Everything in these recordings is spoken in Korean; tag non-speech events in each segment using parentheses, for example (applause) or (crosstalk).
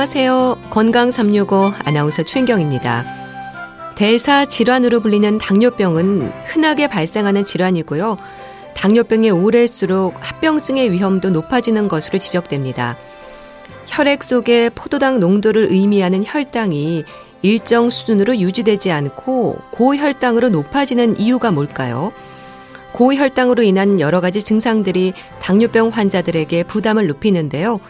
안녕하세요. 건강 365 아나운서 최인경입니다. 대사 질환으로 불리는 당뇨병은 흔하게 발생하는 질환이고요. 당뇨병이 오래수록 합병증의 위험도 높아지는 것으로 지적됩니다. 혈액 속의 포도당 농도를 의미하는 혈당이 일정 수준으로 유지되지 않고 고혈당으로 높아지는 이유가 뭘까요? 고혈당으로 인한 여러 가지 증상들이 당뇨병 환자들에게 부담을 높이는데요.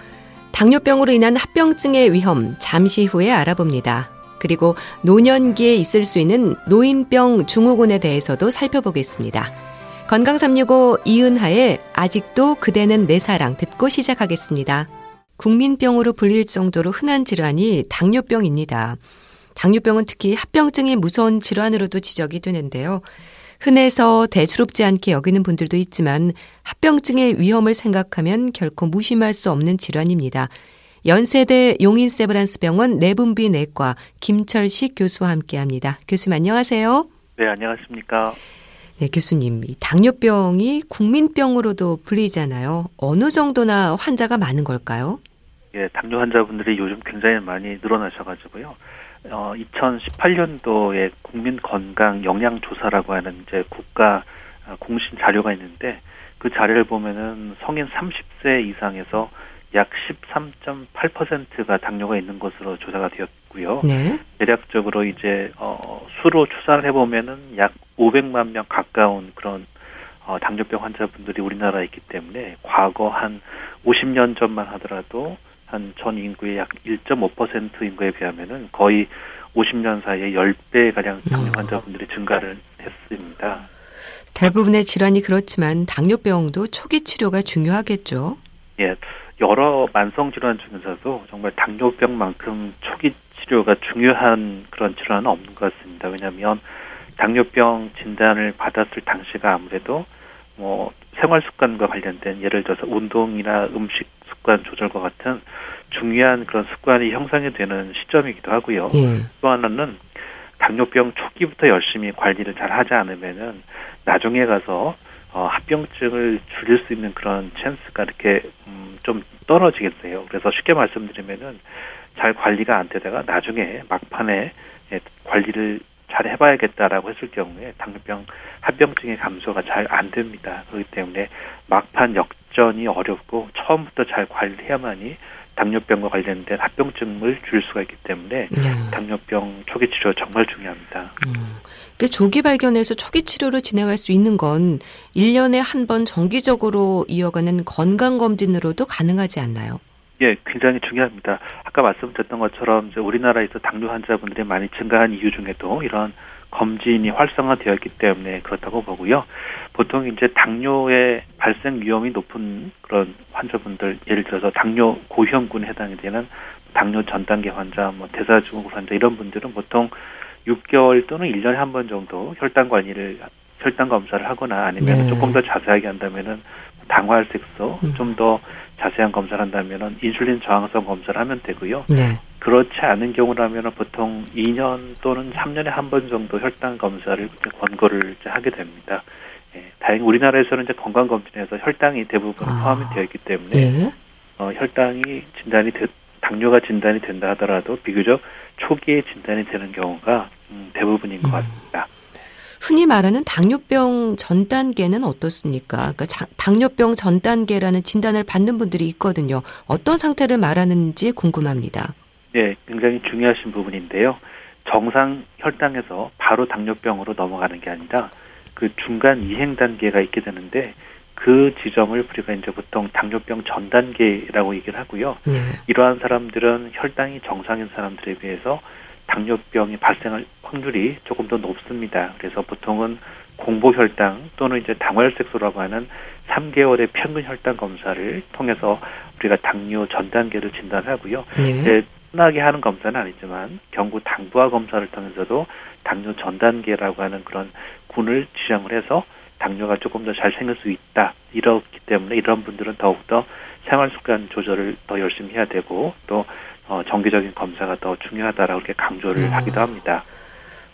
당뇨병으로 인한 합병증의 위험 잠시 후에 알아봅니다. 그리고 노년기에 있을 수 있는 노인병 증후군에 대해서도 살펴보겠습니다. 건강 365 이은하의 아직도 그대는 내 사랑 듣고 시작하겠습니다. 국민병으로 불릴 정도로 흔한 질환이 당뇨병입니다. 당뇨병은 특히 합병증이 무서운 질환으로도 지적이 되는데요. 흔해서 대수롭지 않게 여기는 분들도 있지만 합병증의 위험을 생각하면 결코 무심할 수 없는 질환입니다. 연세대 용인세브란스 병원 내분비 내과 김철식 교수와 함께합니다. 교수님 안녕하세요. 네, 안녕하십니까. 네, 교수님. 당뇨병이 국민병으로도 불리잖아요. 어느 정도나 환자가 많은 걸까요? 예, 당뇨 환자분들이 요즘 굉장히 많이 늘어나셔가지고요. 어, 2018년도에 국민 건강 영양 조사라고 하는 이제 국가 어, 공신 자료가 있는데 그 자료를 보면은 성인 30세 이상에서 약 13.8%가 당뇨가 있는 것으로 조사가 되었고요. 네. 대략적으로 이제 어 수로 추산을 해 보면은 약 500만 명 가까운 그런 어 당뇨병 환자분들이 우리나라에 있기 때문에 과거 한 50년 전만 하더라도 한 전 인구의 약 1.5% 인구에 비하면은 거의 50년 사이에 10배 가량 당뇨 음. 환자분들이 증가를 했습니다. 대부분의 질환이 그렇지만 당뇨병도 초기 치료가 중요하겠죠. 예. 여러 만성 질환 중에서도 정말 당뇨병만큼 초기 치료가 중요한 그런 질환은 없는 것 같습니다. 왜냐하면 당뇨병 진단을 받았을 당시가 아무래도 뭐 생활 습관과 관련된 예를 들어서 운동이나 음식 습관 조절과 같은 중요한 그런 습관이 형성이 되는 시점이기도 하고요. 예. 또 하나는 당뇨병 초기부터 열심히 관리를 잘 하지 않으면은 나중에 가서 어, 합병증을 줄일 수 있는 그런 찬스가 이렇게 음, 좀 떨어지겠어요. 그래서 쉽게 말씀드리면은 잘 관리가 안 되다가 나중에 막판에 예, 관리를 잘 해봐야겠다라고 했을 경우에 당뇨병 합병증의 감소가 잘 안 됩니다. 그렇기 때문에 막판 역 전이 어렵고 처음부터 잘 관리해야만이 당뇨병과 관련된 합병증을 줄일 수가 있기 때문에 네. 당뇨병 초기 치료 정말 중요합니다. 음. 그 조기 발견해서 초기 치료를 진행할 수 있는 건 1년에 한 번 정기적으로 이어가는 건강 검진으로도 가능하지 않나요? 예, 굉장히 중요합니다. 아까 말씀드렸던 것처럼 우리나라에서 당뇨 환자분들이 많이 증가한 이유 중에도 이런 검진이 활성화되어 있기 때문에 그렇다고 보고요. 보통 이제 당뇨의 발생 위험이 높은 그런 환자분들, 예를 들어서 당뇨 고형군에 해당이 되는 당뇨 전 단계 환자, 뭐 대사증후군 환자 이런 분들은 보통 6개월 또는 1년에 한 번 정도 혈당 관리를 혈당 검사를 하거나 아니면 네. 조금 더 자세하게 한다면은 당화혈색소 음. 좀더 자세한 검사를 한다면은 인슐린 저항성 검사를 하면 되고요. 네. 그렇지 않은 경우라면 보통 2년 또는 3년에 한 번 정도 혈당 검사를 권고를 하게 됩니다. 예, 다행히 우리나라에서는 이제 건강 검진에서 혈당이 대부분 아. 포함이 되어 있기 때문에 네. 어, 혈당이 진단이 되, 당뇨가 진단이 된다 하더라도 비교적 초기에 진단이 되는 경우가 음, 대부분인 것 음. 같습니다. 흔히 말하는 당뇨병 전 단계는 어떻습니까? 그러니까 자, 당뇨병 전 단계라는 진단을 받는 분들이 있거든요. 어떤 상태를 말하는지 궁금합니다. 네, 굉장히 중요하신 부분인데요. 정상 혈당에서 바로 당뇨병으로 넘어가는 게 아니라 그 중간 이행 단계가 있게 되는데 그 지점을 우리가 이제 보통 당뇨병 전 단계라고 얘기를 하고요. 네. 이러한 사람들은 혈당이 정상인 사람들에 비해서 당뇨병이 발생할 확률이 조금 더 높습니다. 그래서 보통은 공복 혈당 또는 이제 당화혈색소라고 하는 3개월의 평균 혈당 검사를 통해서 우리가 당뇨 전 단계를 진단하고요. 네. 흔하게 하는 검사는 아니지만 경구 당부화 검사를 통해서도 당뇨 전 단계라고 하는 그런 군을 지정을 해서 당뇨가 조금 더 잘 생길 수 있다. 이렇기 때문에 이런 분들은 더욱더 생활 습관 조절을 더 열심히 해야 되고 또 어, 정기적인 검사가 더 중요하다라고 이렇게 강조를 음. 하기도 합니다.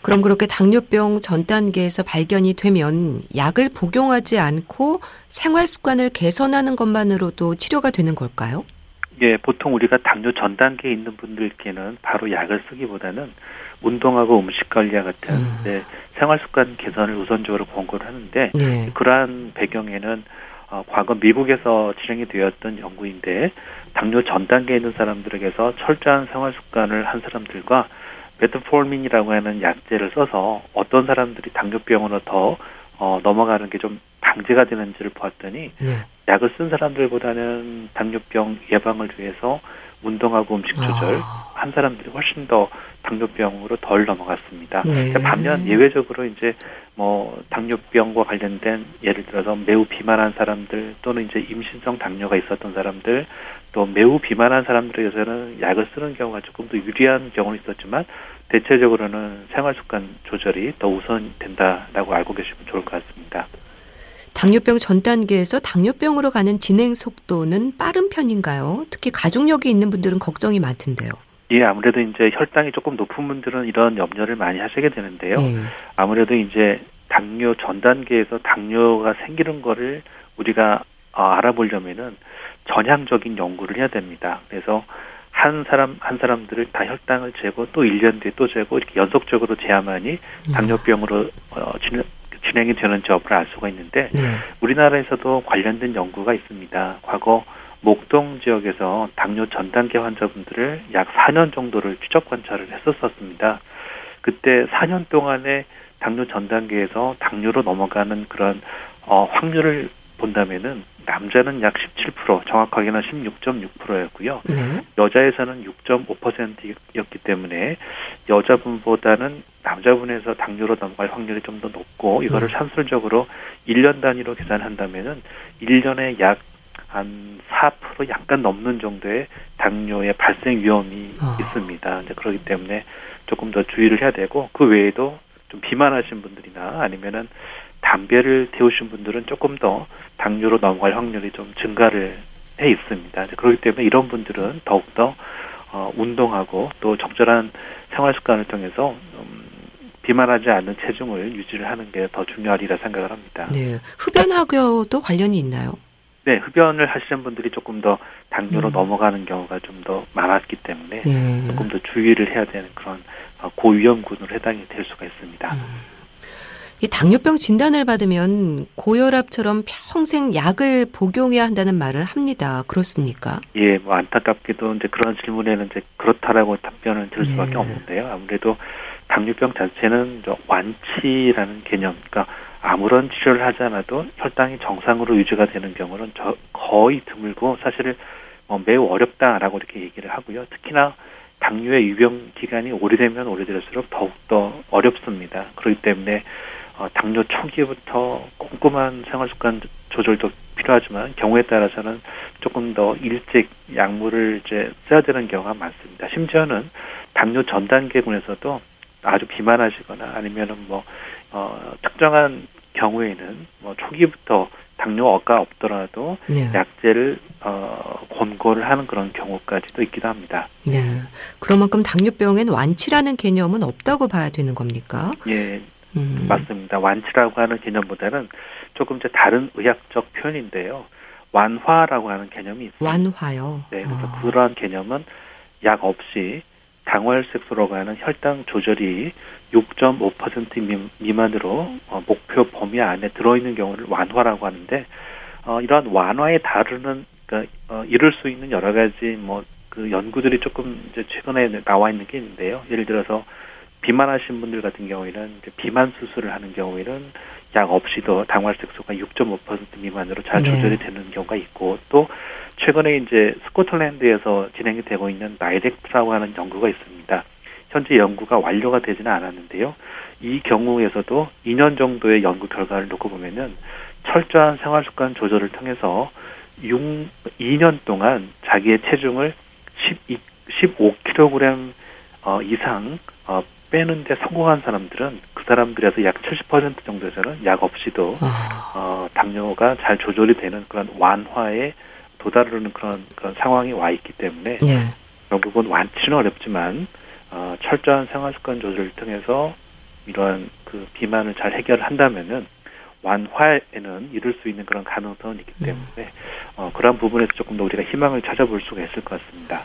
그럼 그렇게 당뇨병 전 단계에서 발견이 되면 약을 복용하지 않고 생활 습관을 개선하는 것만으로도 치료가 되는 걸까요? 예, 보통 우리가 당뇨 전 단계에 있는 분들께는 바로 약을 쓰기보다는 운동하고 음식 관리와 같은 음. 네, 생활 습관 개선을 우선적으로 권고를 하는데 네. 그러한 배경에는 어, 과거 미국에서 진행이 되었던 연구인데 당뇨 전 단계에 있는 사람들에게서 철저한 생활 습관을 한 사람들과 메트폴민이라고 하는 약제를 써서 어떤 사람들이 당뇨병으로 더 어, 넘어가는 게 좀 방지가 되는지를 보았더니 네. 약을 쓴 사람들보다는 당뇨병 예방을 위해서 운동하고 음식 조절 아. 한 사람들이 훨씬 더 당뇨병으로 덜 넘어갔습니다. 네. 반면 예외적으로 이제 뭐 당뇨병과 관련된 예를 들어서 매우 비만한 사람들 또는 이제 임신성 당뇨가 있었던 사람들 또 매우 비만한 사람들에게서는 약을 쓰는 경우가 조금 더 유리한 경우는 있었지만 대체적으로는 생활 습관 조절이 더 우선된다라고 알고 계시면 좋을 것 같습니다. 당뇨병 전 단계에서 당뇨병으로 가는 진행 속도는 빠른 편인가요? 특히 가족력이 있는 분들은 걱정이 많던데요. 예, 아무래도 이제 혈당이 조금 높은 분들은 이런 염려를 많이 하시게 되는데요. 네. 아무래도 이제 당뇨 전 단계에서 당뇨가 생기는 거를 우리가 어, 알아보려면은 전향적인 연구를 해야 됩니다. 그래서 한 사람 한 사람들을 다 혈당을 재고 또 1년 뒤에 또 재고 이렇게 연속적으로 재야만이 음. 당뇨병으로 어, 진행, 진행이 되는지 여부를 알 수가 있는데 네. 우리나라에서도 관련된 연구가 있습니다. 과거 목동 지역에서 당뇨 전 단계 환자분들을 약 4년 정도를 추적 관찰을 했었었습니다. 그때 4년 동안에 당뇨 전 단계에서 당뇨로 넘어가는 그런 어, 확률을 본다면은 남자는 약 17%, 정확하게는 16.6%였고요. 네. 여자에서는 6.5%였기 때문에 여자분보다는 남자분에서 당뇨로 넘어갈 확률이 좀 더 높고 이거를 네. 산술적으로 1년 단위로 계산한다면은 1년에 약 한 4% 약간 넘는 정도의 당뇨의 발생 위험이 어. 있습니다. 이제 그렇기 때문에 조금 더 주의를 해야 되고 그 외에도 좀 비만하신 분들이나 아니면은 담배를 태우신 분들은 조금 더 당뇨로 넘어갈 확률이 좀 증가를 해 있습니다. 그렇기 때문에 이런 분들은 더욱더 어, 운동하고 또 적절한 생활 습관을 통해서 음, 비만하지 않는 체중을 유지를 하는 게 더 중요하리라 생각을 합니다. 네. 흡연하고도 관련이 있나요? 네, 흡연을 하시는 분들이 조금 더 당뇨로 음. 넘어가는 경우가 좀 더 많았기 때문에 네. 조금 더 주의를 해야 되는 그런 어, 고위험군으로 해당이 될 수가 있습니다. 음. 이 당뇨병 진단을 받으면 고혈압처럼 평생 약을 복용해야 한다는 말을 합니다. 그렇습니까? 예, 뭐 안타깝게도 이제 그런 질문에는 이제 그렇다라고 답변을 드릴 수밖에 네. 없는데요. 아무래도 당뇨병 자체는 완치라는 개념, 그러니까 아무런 치료를 하지 않아도 혈당이 정상으로 유지가 되는 경우는 저 거의 드물고 사실 뭐 매우 어렵다라고 이렇게 얘기를 하고요. 특히나 당뇨의 유병 기간이 오래되면 오래될수록 더욱더 어렵습니다. 그렇기 때문에 어, 당뇨 초기부터 꼼꼼한 생활 습관 조절도 필요하지만 경우에 따라서는 조금 더 일찍 약물을 이제 써야 되는 경우가 많습니다. 심지어는 당뇨 전 단계군에서도 아주 비만하시거나 아니면은 뭐 어, 특정한 경우에는 뭐 초기부터 당뇨가 없더라도 네. 약제를 어, 권고를 하는 그런 경우까지도 있기도 합니다. 네. 그런 만큼 당뇨병엔 완치라는 개념은 없다고 봐야 되는 겁니까? 예, 음. 맞습니다. 완치라고 하는 개념보다는 조금 이제 다른 의학적 표현인데요. 완화라고 하는 개념이 있습니다. 완화요. 네, 그래서 어. 그러한 개념은 약 없이 당활색소라고 하는 혈당 조절이 6.5% 미만으로 어, 목표 범위 안에 들어있는 경우를 완화라고 하는데 어, 이러한 완화에 다루는 그러니까, 어, 이룰 수 있는 여러 가지 뭐 그 연구들이 조금 이제 최근에 나와 있는 게 있는데요. 예를 들어서 비만하신 분들 같은 경우에는 비만 수술을 하는 경우에는 약 없이도 당활색소가 6.5% 미만으로 잘 네. 조절이 되는 경우가 있고 또 최근에 이제 스코틀랜드에서 진행이 되고 있는 나이렉트라고 하는 연구가 있습니다. 현재 연구가 완료가 되지는 않았는데요. 이 경우에서도 2년 정도의 연구 결과를 놓고 보면은 철저한 생활 습관 조절을 통해서 6, 2년 동안 자기의 체중을 12, 15kg 어, 이상 어, 빼는데 성공한 사람들은 그 사람들에서 약 70% 정도에서는 약 없이도 아. 어, 당뇨가 잘 조절이 되는 그런 완화에 도달하는 그런, 그런 상황이 와 있기 때문에 네. 결국은 완치는 어렵지만 어, 철저한 생활 습관 조절을 통해서 이러한 그 비만을 잘 해결한다면은 완화에는 이룰 수 있는 그런 가능성은 있기 때문에 어, 그런 부분에서 조금 더 우리가 희망을 찾아볼 수가 있을 것 같습니다.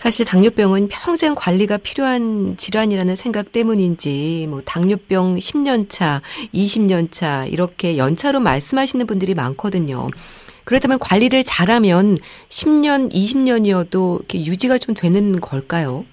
사실 당뇨병은 평생 관리가 필요한 질환이라는 생각 때문인지 뭐 당뇨병 10년 차, 20년 차 이렇게 연차로 말씀하시는 분들이 많거든요. 그렇다면 관리를 잘하면 10년, 20년이어도 이렇게 유지가 좀 되는 걸까요?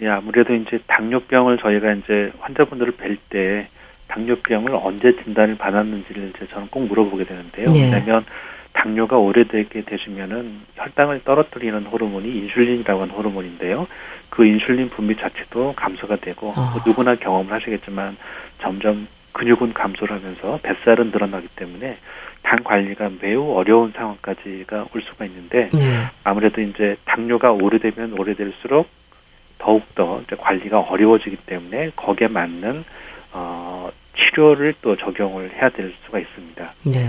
예, 아무래도 이제 당뇨병을 저희가 이제 환자분들을 뵐 때 당뇨병을 언제 진단을 받았는지를 이제 저는 꼭 물어보게 되는데요. 네. 왜냐하면 당뇨가 오래되게 되시면은 혈당을 떨어뜨리는 호르몬이 인슐린이라고 하는 호르몬인데요. 그 인슐린 분비 자체도 감소가 되고 어. 뭐 누구나 경험을 하시겠지만 점점 근육은 감소를 하면서 뱃살은 늘어나기 때문에 당 관리가 매우 어려운 상황까지가 올 수가 있는데 네. 아무래도 이제 당뇨가 오래되면 오래될수록 더욱더 관리가 어려워지기 때문에 거기에 맞는 어 치료를 또 적용을 해야 될 수가 있습니다. 네.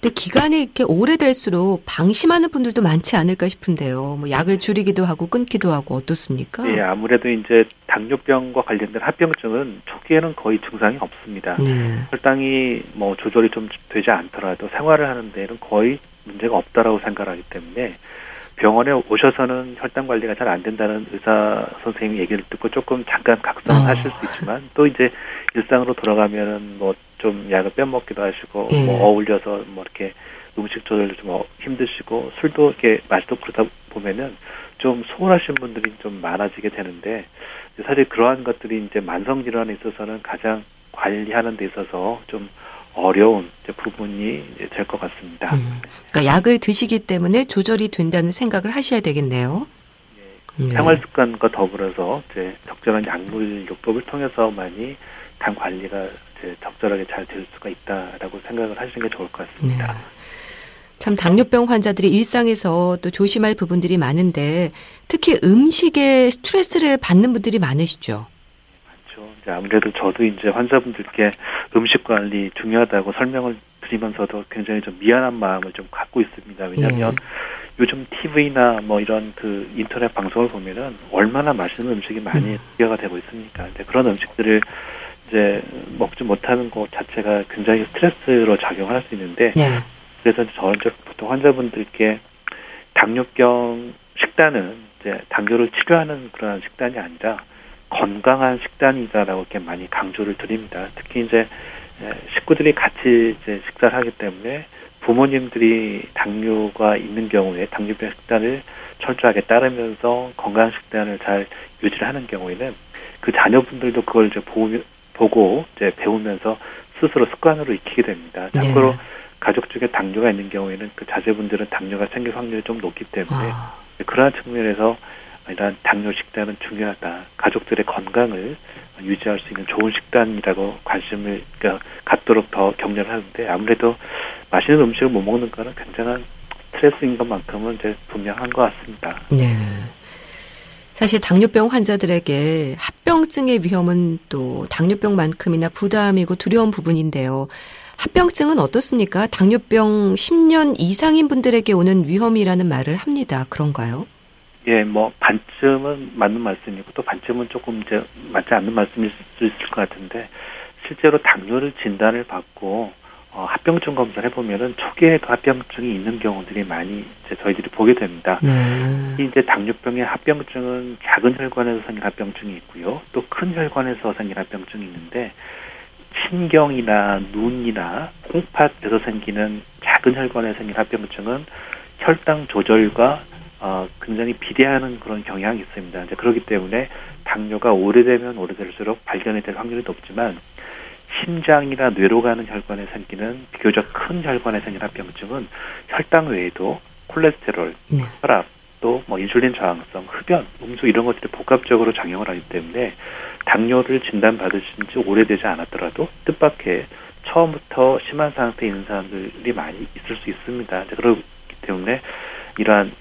근데 기간이 이렇게 오래될수록 방심하는 분들도 많지 않을까 싶은데요. 뭐 약을 줄이기도 하고 끊기도 하고 어떻습니까? 네, 아무래도 이제 당뇨병과 관련된 합병증은 초기에는 거의 증상이 없습니다. 네. 혈당이 뭐 조절이 좀 되지 않더라도 생활을 하는 데는 거의 문제가 없다라고 생각하기 때문에 병원에 오셔서는 혈당 관리가 잘 안 된다는 의사 선생님 얘기를 듣고 조금 잠깐 각성하실 어. 수 있지만 또 이제 일상으로 돌아가면은 뭐 좀 약을 빼먹기도 하시고 예. 뭐 어울려서 뭐 이렇게 음식 조절도 좀 어, 힘드시고 술도 이렇게 마시고 그러다 보면은 좀 소홀하신 분들이 좀 많아지게 되는데 사실 그러한 것들이 이제 만성 질환에 있어서는 가장 관리하는 데 있어서 좀 어려운 부분이 될 것 같습니다. 음, 그러니까 약을 드시기 때문에 조절이 된다는 생각을 하셔야 되겠네요. 예, 생활 습관과 더불어서 이제 적절한 약물 요법을 통해서만이 당 관리가 이제 적절하게 잘 될 수가 있다라고 생각을 하시는 게 좋을 것 같습니다. 네. 참 당뇨병 환자들이 일상에서 또 조심할 부분들이 많은데 특히 음식에 스트레스를 받는 분들이 많으시죠. 아무래도 저도 이제 환자분들께 음식 관리 중요하다고 설명을 드리면서도 굉장히 좀 미안한 마음을 좀 갖고 있습니다. 왜냐하면 예. 요즘 TV나 뭐 이런 그 인터넷 방송을 보면은 얼마나 맛있는 음식이 많이 음. 소개가 되고 있습니까? 근데 그런 음식들을 이제 먹지 못하는 것 자체가 굉장히 스트레스로 작용할 수 있는데 네. 그래서 저는 보통 환자분들께 당뇨병 식단은 이제 당뇨를 치료하는 그런 식단이 아니라 건강한 식단이다라고 이렇게 많이 강조를 드립니다. 특히 이제 식구들이 같이 이제 식사를 하기 때문에 부모님들이 당뇨가 있는 경우에 당뇨병 식단을 철저하게 따르면서 건강 식단을 잘 유지를 하는 경우에는 그 자녀분들도 그걸 이제 보고 이제 배우면서 스스로 습관으로 익히게 됩니다. 참고로 네. 가족 중에 당뇨가 있는 경우에는 그 자제분들은 당뇨가 생길 확률이 좀 높기 때문에 아. 그러한 측면에서 이러한 당뇨 식단은 중요하다. 가족들의 건강을 유지할 수 있는 좋은 식단이라고 관심을 그러니까 갖도록 더 격려를 하는데 아무래도 맛있는 음식을 못 먹는 거는 굉장한 스트레스인 것만큼은 이제 분명한 것 같습니다. 네. 사실 당뇨병 환자들에게 합병증의 위험은 또 당뇨병만큼이나 부담이고 두려운 부분인데요. 합병증은 어떻습니까? 당뇨병 10년 이상인 분들에게 오는 위험이라는 말을 합니다. 그런가요? 예, 뭐 반쯤은 맞는 말씀이고 또 반쯤은 조금 이제 맞지 않는 말씀일 수 있을 것 같은데 실제로 당뇨를 진단을 받고 어, 합병증 검사를 해보면은 초기에도 합병증이 있는 경우들이 많이 이제 저희들이 보게 됩니다. 네. 이제 당뇨병의 합병증은 작은 혈관에서 생긴 합병증이 있고요. 또 큰 혈관에서 생긴 합병증이 있는데 신경이나 눈이나 콩팥에서 생기는 작은 혈관에 생긴 합병증은 혈당 조절과 어, 굉장히 비대하는 그런 경향이 있습니다. 이제 그렇기 때문에 당뇨가 오래되면 오래될수록 발견이 될 확률이 높지만 심장이나 뇌로 가는 혈관에 생기는 비교적 큰 혈관에 생긴 합병증은 혈당 외에도 콜레스테롤, 네. 혈압, 또 뭐 인슐린 저항성, 흡연, 음수 이런 것들이 복합적으로 작용을 하기 때문에 당뇨를 진단받으신 지 오래되지 않았더라도 뜻밖의 처음부터 심한 상태에 있는 사람들이 많이 있을 수 있습니다. 그렇기 때문에 이러한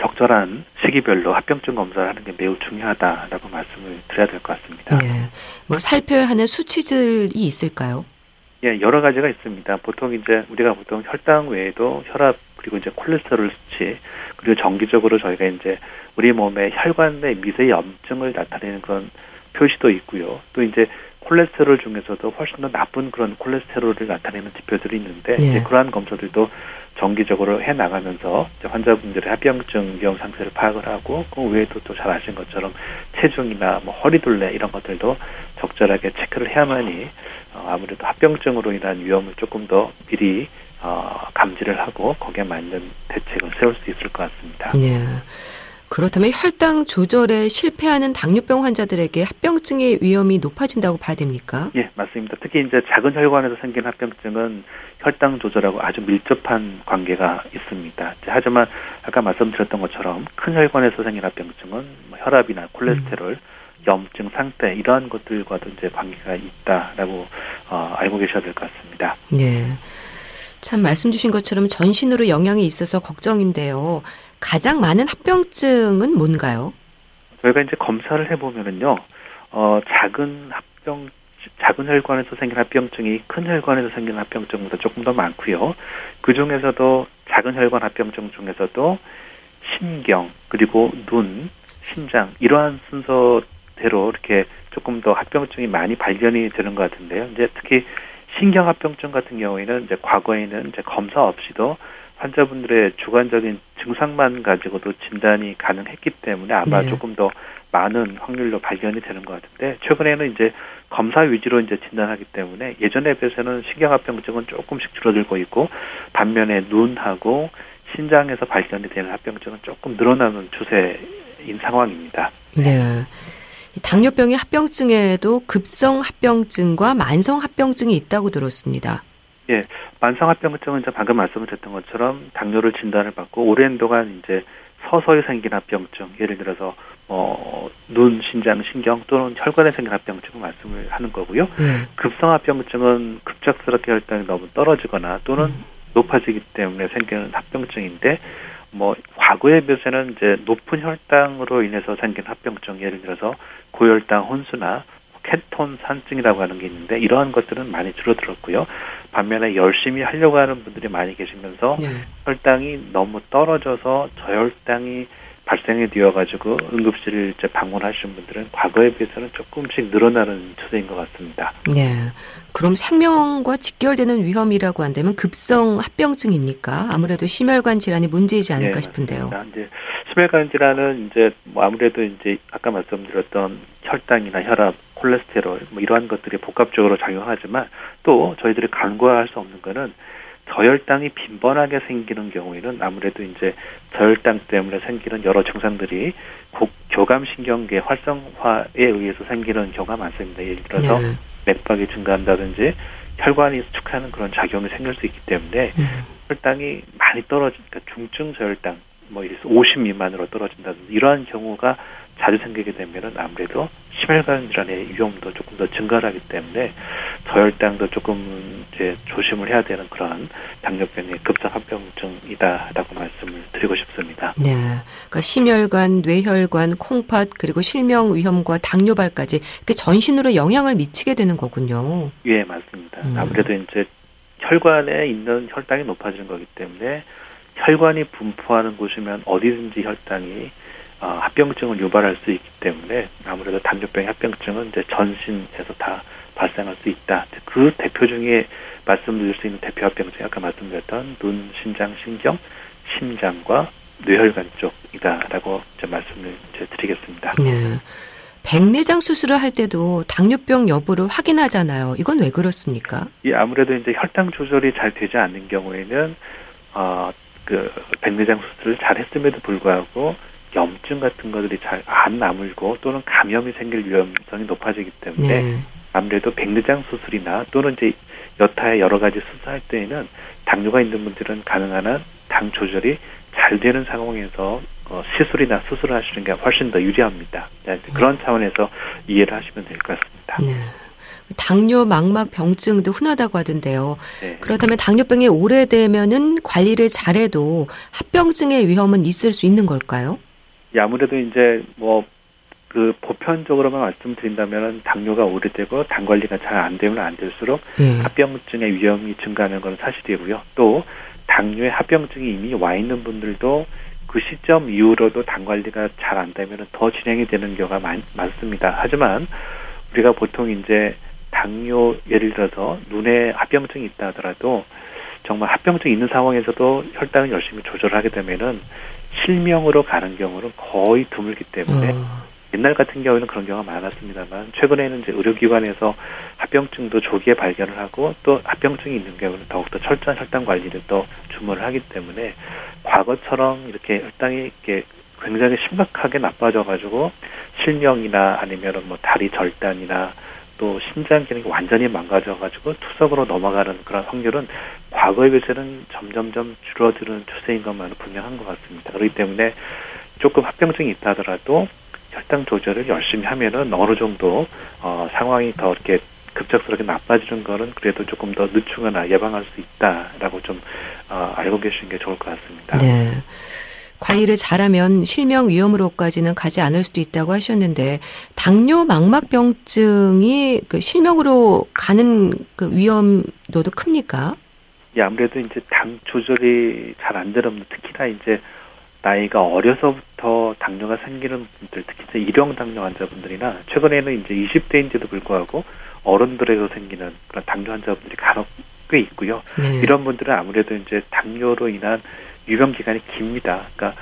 적절한 시기별로 합병증 검사를 하는 게 매우 중요하다라고 말씀을 드려야 될 것 같습니다. 네. 뭐 살펴야 하는 수치들이 있을까요? 예, 여러 가지가 있습니다. 보통 이제 우리가 보통 혈당 외에도 혈압 그리고 이제 콜레스테롤 수치 그리고 정기적으로 저희가 이제 우리 몸의 혈관 내 미세 염증을 나타내는 그런 표시도 있고요. 또 이제 콜레스테롤 중에서도 훨씬 더 나쁜 그런 콜레스테롤을 나타내는 지표들이 있는데 네. 이제 그러한 검사들도 정기적으로 해 나가면서 환자분들의 합병증 위험 상태를 파악을 하고 그 외에도 또 잘 아신 것처럼 체중이나 뭐 허리둘레 이런 것들도 적절하게 체크를 해야만이 어, 아무래도 합병증으로 인한 위험을 조금 더 미리 어, 감지를 하고 거기에 맞는 대책을 세울 수 있을 것 같습니다. 네. 그렇다면 혈당 조절에 실패하는 당뇨병 환자들에게 합병증의 위험이 높아진다고 봐야 됩니까? 예, 맞습니다. 특히 이제 작은 혈관에서 생긴 합병증은 혈당 조절하고 아주 밀접한 관계가 있습니다. 하지만 아까 말씀드렸던 것처럼 큰 혈관에서 생긴 합병증은 뭐 혈압이나 콜레스테롤, 염증 상태 이러한 것들과도 이제 관계가 있다라고 어, 알고 계셔야 될 것 같습니다. 네. 참 말씀 주신 것처럼 전신으로 영향이 있어서 걱정인데요. 가장 많은 합병증은 뭔가요? 저희가 이제 검사를 해보면은요, 어, 작은 합병, 작은 혈관에서 생긴 합병증이 큰 혈관에서 생긴 합병증보다 조금 더 많고요. 그 중에서도 작은 혈관 합병증 중에서도 신경, 그리고 눈, 심장, 이러한 순서대로 이렇게 조금 더 합병증이 많이 발견이 되는 것 같은데요. 이제 특히 신경 합병증 같은 경우에는 이제 과거에는 이제 검사 없이도 환자분들의 주관적인 증상만 가지고도 진단이 가능했기 때문에 아마 네. 조금 더 많은 확률로 발견이 되는 것 같은데 최근에는 이제 검사 위주로 이제 진단하기 때문에 예전에 비해서는 신경합병증은 조금씩 줄어들고 있고 반면에 눈하고 신장에서 발견이 되는 합병증은 조금 늘어나는 추세인 상황입니다. 네. 이 당뇨병의 합병증에도 급성 합병증과 만성 합병증이 있다고 들었습니다. 예, 만성합병증은 이제 방금 말씀드렸던 것처럼 당뇨를 진단을 받고 오랜 동안 이제 서서히 생긴 합병증, 예를 들어서 뭐 눈, 신장, 신경 또는 혈관에 생긴 합병증을 말씀을 하는 거고요. 네. 급성 합병증은 급작스럽게 혈당이 너무 떨어지거나 또는 음. 높아지기 때문에 생기는 합병증인데 뭐 과거에 비해서는 이제 높은 혈당으로 인해서 생긴 합병증 예를 들어서 고혈당 혼수나 케톤 산증이라고 하는 게 있는데 이러한 것들은 많이 줄어들었고요. 반면에 열심히 하려고 하는 분들이 많이 계시면서 네. 혈당이 너무 떨어져서 저혈당이 발생이 되어가지고 응급실을 이제 방문하시는 분들은 과거에 비해서는 조금씩 늘어나는 추세인 것 같습니다. 네. 그럼 생명과 직결되는 위험이라고 한다면 급성 합병증입니까? 아무래도 심혈관 질환이 문제이지 않을까 예, 싶은데요. 이제 심혈관 질환은 이제 뭐 아무래도 이제 아까 말씀드렸던 혈당이나 혈압, 콜레스테롤 뭐 이러한 것들이 복합적으로 작용하지만 또 저희들이 간과할 수 없는 거는 저혈당이 빈번하게 생기는 경우에는 아무래도 이제 저혈당 때문에 생기는 여러 증상들이 고- 교감신경계 활성화에 의해서 생기는 경우가 많습니다. 예를 들어서 네. 맥박이 증가한다든지 혈관이 수축하는 그런 작용이 생길 수 있기 때문에 음. 혈당이 많이 떨어지니까 중증 저혈당 뭐 예를 들어서 50 미만으로 떨어진다든지 이러한 경우가 자주 생기게 되면은 아무래도 심혈관 질환의 위험도 조금 더 증가하기 때문에 저혈당도 조금 이제 조심을 해야 되는 그런 당뇨병의 급성 합병증이다라고 말씀을 드리고 싶습니다. 네. 그러니까 심혈관, 뇌혈관, 콩팥 그리고 실명 위험과 당뇨발까지 이렇게 전신으로 영향을 미치게 되는 거군요. 예, 맞습니다. 음. 아무래도 이제 혈관에 있는 혈당이 높아지는 거기 때문에 혈관이 분포하는 곳이면 어디든지 혈당이 어, 합병증을 유발할 수 있기 때문에 아무래도 당뇨병 합병증은 이제 전신에서 다 발생할 수 있다. 그 대표 중에 말씀드릴 수 있는 대표 합병증이 아까 말씀드렸던 눈, 신장, 신경, 심장과 뇌혈관 쪽이다라고 이제 말씀을 이제 드리겠습니다. 네. 백내장 수술을 할 때도 당뇨병 여부를 확인하잖아요. 이건 왜 그렇습니까? 이 아무래도 이제 혈당 조절이 잘 되지 않는 경우에는 어 그 백내장 수술을 잘 했음에도 불구하고 염증 같은 것들이 잘안 나물고 또는 감염이 생길 위험성이 높아지기 때문에 네. 아무래도 백내장 수술이나 또는 이제 여타의 여러 가지 수술할 때에는 당뇨가 있는 분들은 가능한 한 당 조절이 잘 되는 상황에서 어, 시술이나 수술을 하시는 게 훨씬 더 유리합니다. 네, 그런 차원에서 이해를 하시면 될 것 같습니다. 네. 당뇨 망막 병증도 흔하다고 하던데요. 네. 그렇다면 당뇨병이 오래되면은 관리를 잘해도 합병증의 위험은 있을 수 있는 걸까요? 예, 아무래도 이제 뭐 그 보편적으로만 말씀드린다면 당뇨가 오래되고 당 관리가 잘 안 되면 안 될수록 네. 합병증의 위험이 증가하는 건 사실이고요. 또 당뇨에 합병증이 이미 와 있는 분들도 그 시점 이후로도 당 관리가 잘 안 되면 더 진행이 되는 경우가 많, 많습니다. 하지만 우리가 보통 이제 당뇨 예를 들어서 눈에 합병증이 있다 하더라도 정말 합병증 있는 상황에서도 혈당을 열심히 조절하게 되면은 실명으로 가는 경우는 거의 드물기 때문에 음. 옛날 같은 경우에는 그런 경우가 많았습니다만 최근에는 이제 의료기관에서 합병증도 조기에 발견을 하고 또 합병증이 있는 경우는 더욱더 철저한 혈당 관리를 또 주문을 하기 때문에 과거처럼 이렇게 혈당이 이렇게 굉장히 심각하게 나빠져 가지고 실명이나 아니면은 뭐 다리 절단이나 또 신장 기능이 완전히 망가져 가지고 투석으로 넘어가는 그런 확률은 과거에 비해서는 점점점 줄어드는 추세인 것만은 분명한 것 같습니다. 그렇기 때문에 조금 합병증이 있다 하더라도 혈당 조절을 열심히 하면은 어느 정도 어, 상황이 더 이렇게 급작스럽게 나빠지는 거는 그래도 조금 더 늦추거나 예방할 수 있다라고 좀 어, 알고 계시는 게 좋을 것 같습니다. 네. 관리를 잘하면 실명 위험으로까지는 가지 않을 수도 있다고 하셨는데 당뇨 망막병증이 그 실명으로 가는 그 위험도도 큽니까? 예, 아무래도 이제 당 조절이 잘 안 되는 특히나 이제 나이가 어려서부터 당뇨가 생기는 분들, 특히 이제 일형 당뇨 환자분들이나 최근에는 이제 20대인데도 불구하고 어른들에서 생기는 그런 당뇨 환자분들이 간혹 꽤 있고요. 네. 이런 분들은 아무래도 이제 당뇨로 인한 유병 기간이 깁니다. 그러니까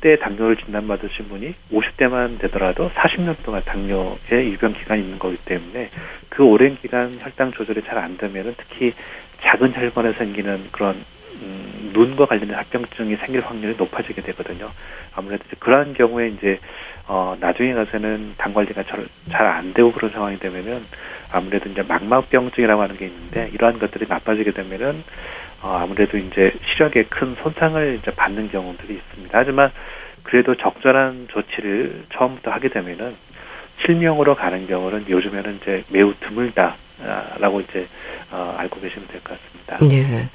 10대 당뇨를 진단받으신 분이 50대만 되더라도 40년 동안 당뇨의 유병 기간이 있는 거기 때문에 그 오랜 기간 혈당 조절이 잘 안 되면은 특히 작은 혈관에 생기는 그런 음, 눈과 관련된 합병증이 생길 확률이 높아지게 되거든요. 아무래도 이제 그러한 경우에 이제 어 나중에 가서는 당 관리가 잘 안 되고 그런 상황이 되면은 아무래도 이제 망막병증이라고 하는 게 있는데 이러한 것들이 나빠지게 되면은 어 아무래도 이제 시력에 큰 손상을 이제 받는 경우들이 있습니다. 하지만 그래도 적절한 조치를 처음부터 하게 되면은 실명으로 가는 경우는 요즘에는 이제 매우 드물다라고 이제 어, 알고 계시면 될 것 같습니다. 네.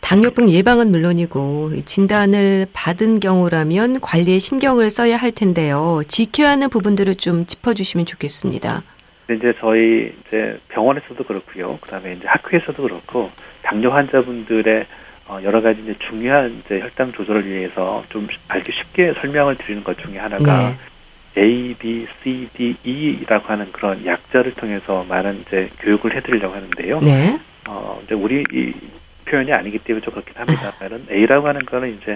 당뇨병 예방은 물론이고 진단을 받은 경우라면 관리에 신경을 써야 할 텐데요. 지켜야 하는 부분들을 좀 짚어주시면 좋겠습니다. 이제 저희 이제 병원에서도 그렇고요. 그다음에 이제 학교에서도 그렇고 당뇨 환자분들의 어 여러 가지 이제 중요한 이제 혈당 조절을 위해서 좀 알기 쉽게 설명을 드리는 것 중에 하나가 네. A, B, C, D, E라고 하는 그런 약자를 통해서 많은 이제 교육을 해드리려고 하는데요. 네. 어 이제 우리 이 표현이 아니기 때문에 좀 그렇긴 합니다만은 A라고 하는 거는 이제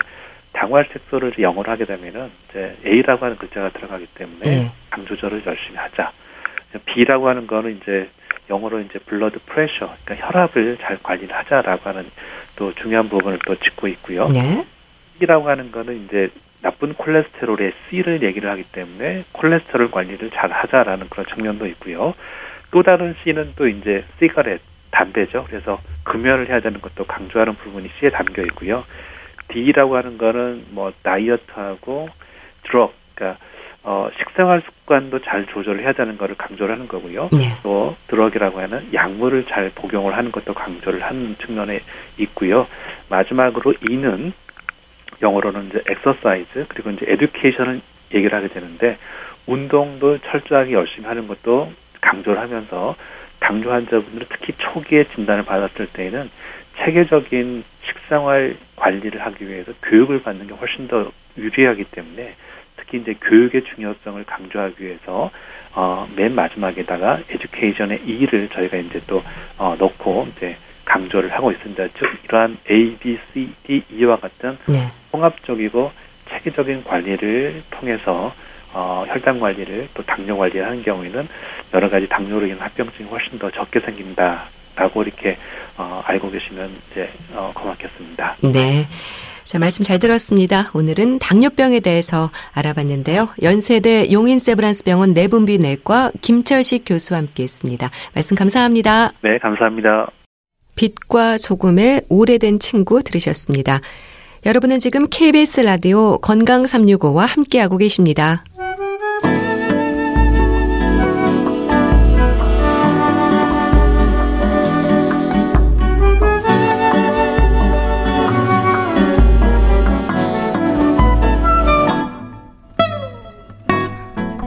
당활 색소를 영어로 하게 되면은 이제 A라고 하는 글자가 들어가기 때문에 네. 당 조절을 열심히 하자. B라고 하는 거는 이제 영어로 이제 블러드 프레셔, 그러니까 혈압을 잘 관리를 하자라고 하는 또 중요한 부분을 또 짚고 있고요. 네. C라고 하는 거는 이제 나쁜 콜레스테롤의 C를 얘기를 하기 때문에 콜레스테롤 관리를 잘 하자라는 그런 측면도 있고요. 또 다른 C는 또 이제 cigarette, 담배죠. 그래서 금연을 해야 되는 것도 강조하는 부분이 C에 담겨 있고요. D라고 하는 거는 뭐 다이어트하고 drug, 그러니까 어, 식생활 습관도 잘 조절을 해야 되는 것을 강조를 하는 거고요. 네. 또 drug이라고 하는 약물을 잘 복용을 하는 것도 강조를 하는 측면에 있고요. 마지막으로 E는 영어로는 이제 엑서사이즈 그리고 이제 education을 얘기를 하게 되는데 운동도 철저하게 열심히 하는 것도 강조를 하면서 당뇨 환자분들은 특히 초기에 진단을 받았을 때에는 체계적인 식생활 관리를 하기 위해서 교육을 받는 게 훨씬 더 유리하기 때문에 특히 이제 교육의 중요성을 강조하기 위해서 어, 맨 마지막에다가 에듀케이션의 E를 저희가 이제 또 어, 넣고 이제 강조를 하고 있습니다. 즉 이러한 A, B, C, D, E와 같은 네. 통합적이고 체계적인 관리를 통해서 어, 혈당 관리를 또 당뇨 관리를 하는 경우에는 여러 가지 당뇨로 인한 합병증이 훨씬 더 적게 생긴다라고 이렇게 어, 알고 계시면 이제 어, 고맙겠습니다. 네. 자, 말씀 잘 들었습니다. 오늘은 당뇨병에 대해서 알아봤는데요. 연세대 용인세브란스 병원 내분비 내과 김철식 교수와 함께 했습니다. 말씀 감사합니다. 네, 감사합니다. 빛과 소금의 오래된 친구 들으셨습니다. 여러분은 지금 KBS 라디오 건강 365와 함께하고 계십니다.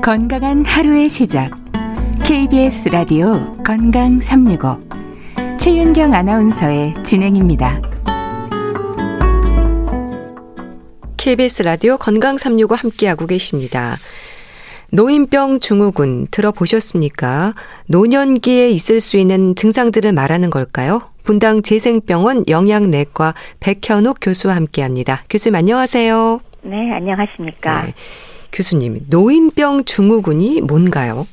건강한 하루의 시작. KBS 라디오 건강 365. 최윤경 아나운서의 진행입니다. KBS 라디오 건강 365 함께하고 계십니다. 노인병 증후군 들어보셨습니까? 노년기에 있을 수 있는 증상들을 말하는 걸까요? 분당 재생병원 영양내과 백현옥 교수와 함께합니다. 교수님 안녕하세요. 네, 안녕하십니까. 네. 교수님, 노인병 증후군이 뭔가요?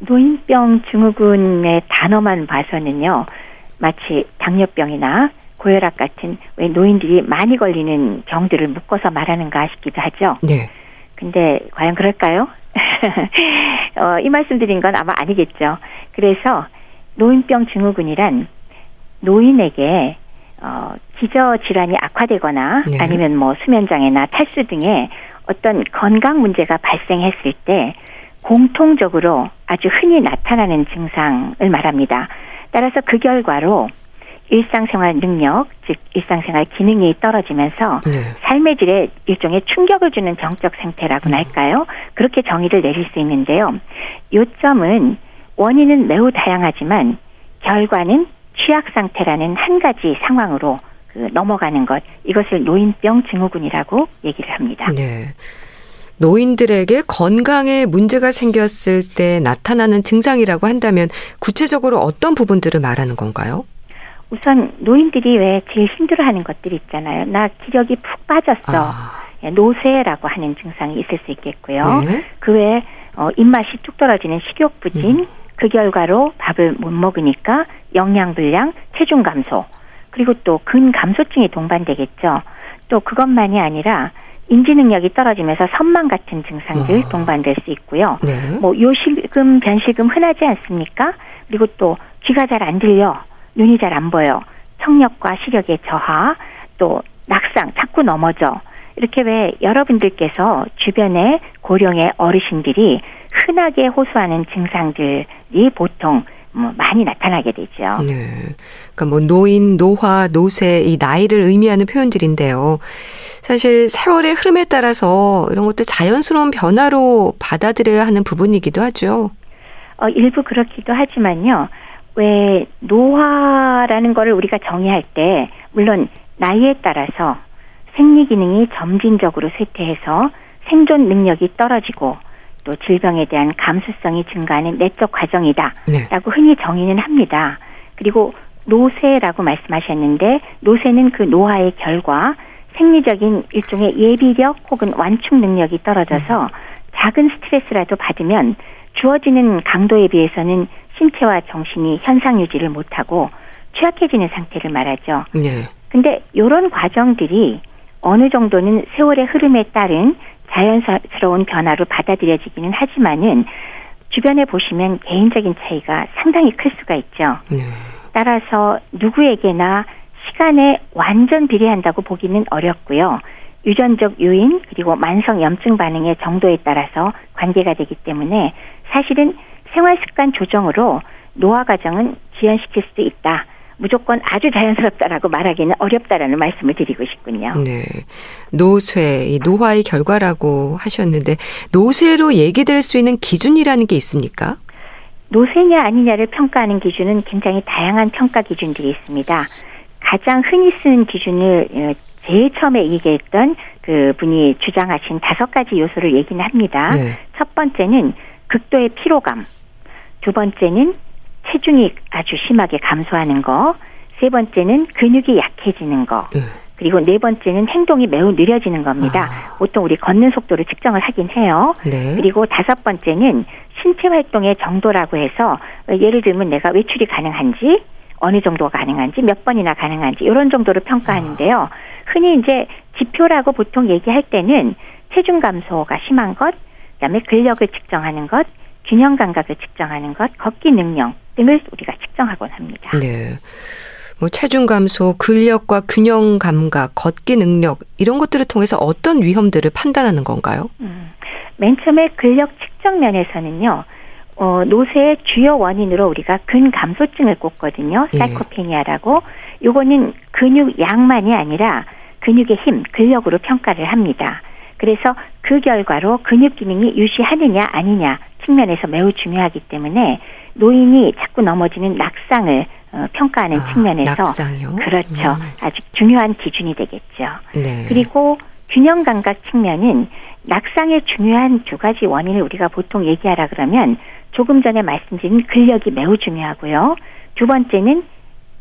노인병 증후군의 단어만 봐서는요, 마치 당뇨병이나 고혈압 같은 왜 노인들이 많이 걸리는 병들을 묶어서 말하는가 싶기도 하죠. 네. 근데 과연 그럴까요? (laughs) 어, 이 말씀 드린 건 아마 아니겠죠. 그래서 노인병 증후군이란 노인에게 어, 기저 질환이 악화되거나 네. 아니면 뭐 수면 장애나 탈수 등의 어떤 건강 문제가 발생했을 때 공통적으로 아주 흔히 나타나는 증상을 말합니다. 따라서 그 결과로 일상생활 능력, 즉 일상생활 기능이 떨어지면서 네. 삶의 질에 일종의 충격을 주는 병적 생태라고나 음. 할까요? 그렇게 정의를 내릴 수 있는데요. 요점은 원인은 매우 다양하지만 결과는 취약 상태라는 한 가지 상황으로 그 넘어가는 것 이것을 노인병 증후군이라고 얘기를 합니다. 네. 노인들에게 건강에 문제가 생겼을 때 나타나는 증상이라고 한다면 구체적으로 어떤 부분들을 말하는 건가요? 우선 노인들이 왜 제일 힘들어하는 것들이 있잖아요. 나 기력이 푹 빠졌어. 아. 예, 노쇠라고 하는 증상이 있을 수 있겠고요. 네. 그 외에 어, 입맛이 뚝 떨어지는 식욕 부진, 음. 그 결과로 밥을 못 먹으니까 영양 불량, 체중 감소, 그리고 또 근 감소증이 동반되겠죠. 또 그것만이 아니라 인지 능력이 떨어지면서 선망 같은 증상들 어. 동반될 수 있고요. 네. 뭐 요실금, 변실금 흔하지 않습니까? 그리고 또 귀가 잘 안 들려, 눈이 잘 안 보여, 청력과 시력의 저하, 또 낙상, 자꾸 넘어져. 이렇게 왜 여러분들께서 주변의 고령의 어르신들이 흔하게 호소하는 증상들이 보통 뭐 많이 나타나게 되죠. 네. 그러니까 뭐 노인, 노화, 노쇠 이 나이를 의미하는 표현들인데요. 사실 세월의 흐름에 따라서 이런 것들 자연스러운 변화로 받아들여야 하는 부분이기도 하죠. 어, 일부 그렇기도 하지만요. 왜 노화라는 거를 우리가 정의할 때 물론 나이에 따라서 생리 기능이 점진적으로 쇠퇴해서 생존 능력이 떨어지고 또 질병에 대한 감수성이 증가하는 내적 과정이다라고 네. 흔히 정의는 합니다. 그리고 노쇠라고 말씀하셨는데 노쇠는 그 노화의 결과 생리적인 일종의 예비력 혹은 완충 능력이 떨어져서 음. 작은 스트레스라도 받으면 주어지는 강도에 비해서는 신체와 정신이 현상 유지를 못하고 취약해지는 상태를 말하죠. 네. 근데 이런 과정들이 어느 정도는 세월의 흐름에 따른 자연스러운 변화로 받아들여지기는 하지만은 주변에 보시면 개인적인 차이가 상당히 클 수가 있죠. 네. 따라서 누구에게나 시간에 완전 비례한다고 보기는 어렵고요. 유전적 요인 그리고 만성 염증 반응의 정도에 따라서 관계가 되기 때문에 사실은 생활 습관 조정으로 노화 과정은 지연시킬 수도 있다. 무조건 아주 자연스럽다라고 말하기는 어렵다라는 말씀을 드리고 싶군요. 네. 노쇠, 노화의 결과라고 하셨는데 노쇠로 얘기될 수 있는 기준이라는 게 있습니까? 노쇠냐 아니냐를 평가하는 기준은 굉장히 다양한 평가 기준들이 있습니다. 가장 흔히 쓰는 기준을 어, 제일 처음에 얘기했던 그 분이 주장하신 다섯 가지 요소를 얘기는 합니다. 네. 첫 번째는 극도의 피로감, 두 번째는 체중이 아주 심하게 감소하는 거, 세 번째는 근육이 약해지는 거, 네. 그리고 네 번째는 행동이 매우 느려지는 겁니다. 아. 보통 우리 걷는 속도를 측정을 하긴 해요. 네. 그리고 다섯 번째는 신체 활동의 정도라고 해서 예를 들면 내가 외출이 가능한지 어느 정도가 가능한지 몇 번이나 가능한지 이런 정도로 평가하는데요. 아. 흔히 이제 지표라고 보통 얘기할 때는 체중 감소가 심한 것, 그다음에 근력을 측정하는 것, 균형 감각을 측정하는 것, 걷기 능력 등을 우리가 측정하곤 합니다. 네. 뭐 체중 감소, 근력과 균형 감각, 걷기 능력 이런 것들을 통해서 어떤 위험들을 판단하는 건가요? 음, 맨 처음에 근력 측정 면에서는요. 어, 노쇠의 주요 원인으로 우리가 근감소증을 꼽거든요. 예. 사이코페니아라고. 요거는 근육 양만이 아니라 근육의 힘, 근력으로 평가를 합니다. 그래서 그 결과로 근육 기능이 유지하느냐 아니냐 측면에서 매우 중요하기 때문에 노인이 자꾸 넘어지는 낙상을 어, 평가하는 아, 측면에서 낙상요? 그렇죠. 음. 아주 중요한 기준이 되겠죠. 네. 그리고 균형 감각 측면은 낙상의 중요한 두 가지 원인을 우리가 보통 얘기하라 그러면 조금 전에 말씀드린 근력이 매우 중요하고요. 두 번째는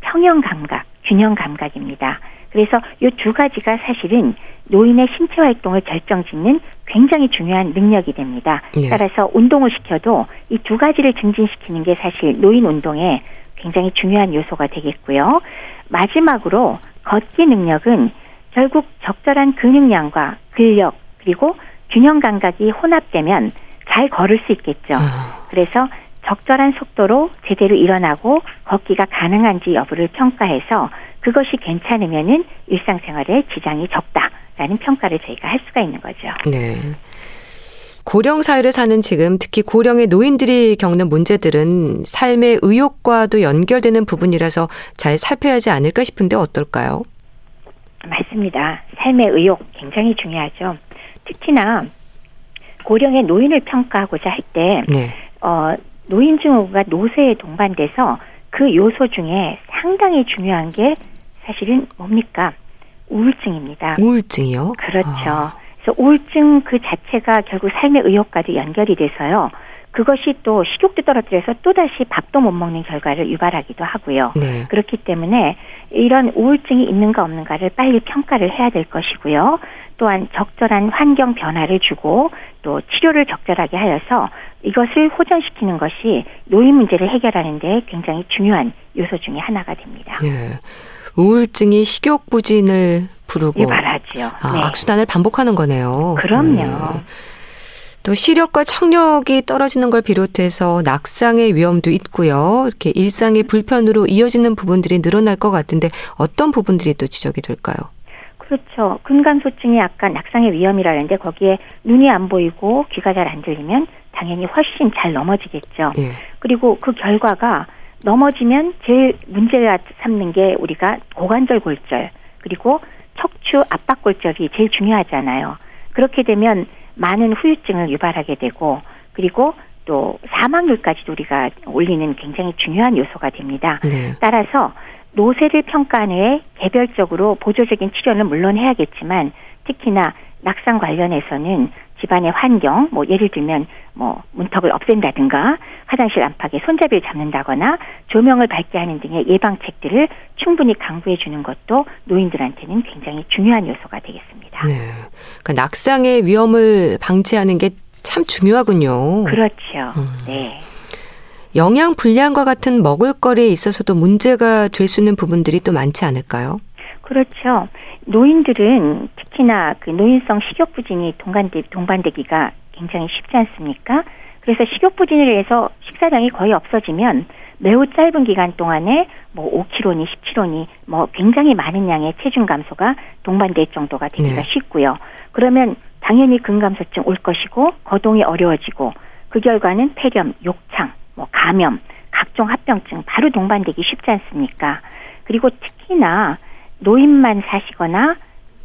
평형 감각, 균형 감각입니다. 그래서 이 두 가지가 사실은 노인의 신체 활동을 결정짓는 굉장히 중요한 능력이 됩니다. 네. 따라서 운동을 시켜도 이 두 가지를 증진시키는 게 사실 노인 운동의 굉장히 중요한 요소가 되겠고요. 마지막으로 걷기 능력은 결국 적절한 근육량과 근력 그리고 균형 감각이 혼합되면 잘 걸을 수 있겠죠. 아. 그래서 적절한 속도로 제대로 일어나고 걷기가 가능한지 여부를 평가해서 그것이 괜찮으면은 일상생활에 지장이 적다 라는 평가를 저희가 할 수가 있는 거죠. 네. 고령 사회를 사는 지금 특히 고령의 노인들이 겪는 문제들은 삶의 의욕과도 연결되는 부분이라서 잘 살펴야 하지 않을까 싶은데 어떨까요? 맞습니다. 삶의 의욕 굉장히 중요하죠. 특히나 고령의 노인을 평가하고자 할때 네. 어, 노인 증후가 노쇠에 동반돼서 그 요소 중에 상당히 중요한 게 사실은 뭡니까? 우울증입니다. 우울증이요? 그렇죠. 아. 그래서 우울증 그 자체가 결국 삶의 의욕까지 연결이 돼서요. 그것이 또 식욕도 떨어뜨려서 또다시 밥도 못 먹는 결과를 유발하기도 하고요. 네. 그렇기 때문에 이런 우울증이 있는가 없는가를 빨리 평가를 해야 될 것이고요. 또한 적절한 환경 변화를 주고 또 치료를 적절하게 하여서 이것을 호전시키는 것이 노인 문제를 해결하는 데 굉장히 중요한 요소 중의 하나가 됩니다. 네. 우울증이 식욕 부진을 부르고 유발하죠. 아, 네. 악순환을 반복하는 거네요. 그럼요. 네. 또 시력과 청력이 떨어지는 걸 비롯해서 낙상의 위험도 있고요. 이렇게 일상의 불편으로 이어지는 부분들이 늘어날 것 같은데 어떤 부분들이 또 지적이 될까요? 그렇죠. 근감소증이 아까 낙상의 위험이라는데 거기에 눈이 안 보이고 귀가 잘 안 들리면 당연히 훨씬 잘 넘어지겠죠. 예. 그리고 그 결과가 넘어지면 제일 문제가 삼는 게 우리가 고관절 골절 그리고 척추 압박 골절이 제일 중요하잖아요. 그렇게 되면 많은 후유증을 유발하게 되고 그리고 또 사망률까지도 우리가 올리는 굉장히 중요한 요소가 됩니다. 네. 따라서 노쇠를 평가한 후에 개별적으로 보조적인 치료는 물론 해야겠지만 특히나 낙상 관련해서는 집안의 환경, 뭐 예를 들면 뭐 문턱을 없앤다든가 화장실 안팎에 손잡이를 잡는다거나 조명을 밝게 하는 등의 예방책들을 충분히 강구해 주는 것도 노인들한테는 굉장히 중요한 요소가 되겠습니다. 네. 그러니까 낙상의 위험을 방지하는 게 참 중요하군요. 그렇죠. 음. 네. 영양 불량과 같은 먹을거리에 있어서도 문제가 될 수 있는 부분들이 또 많지 않을까요? 그렇죠. 노인들은 특히나 그 노인성 식욕 부진이 동반되, 동반되기가 굉장히 쉽지 않습니까? 그래서 식욕 부진을 해서 식사량이 거의 없어지면 매우 짧은 기간 동안에 뭐 5kg니 17kg니 뭐 굉장히 많은 양의 체중 감소가 동반될 정도가 되기가 네. 쉽고요. 그러면 당연히 근감소증 올 것이고 거동이 어려워지고 그 결과는 폐렴, 욕창, 뭐 감염, 각종 합병증 바로 동반되기 쉽지 않습니까? 그리고 특히나 노인만 사시거나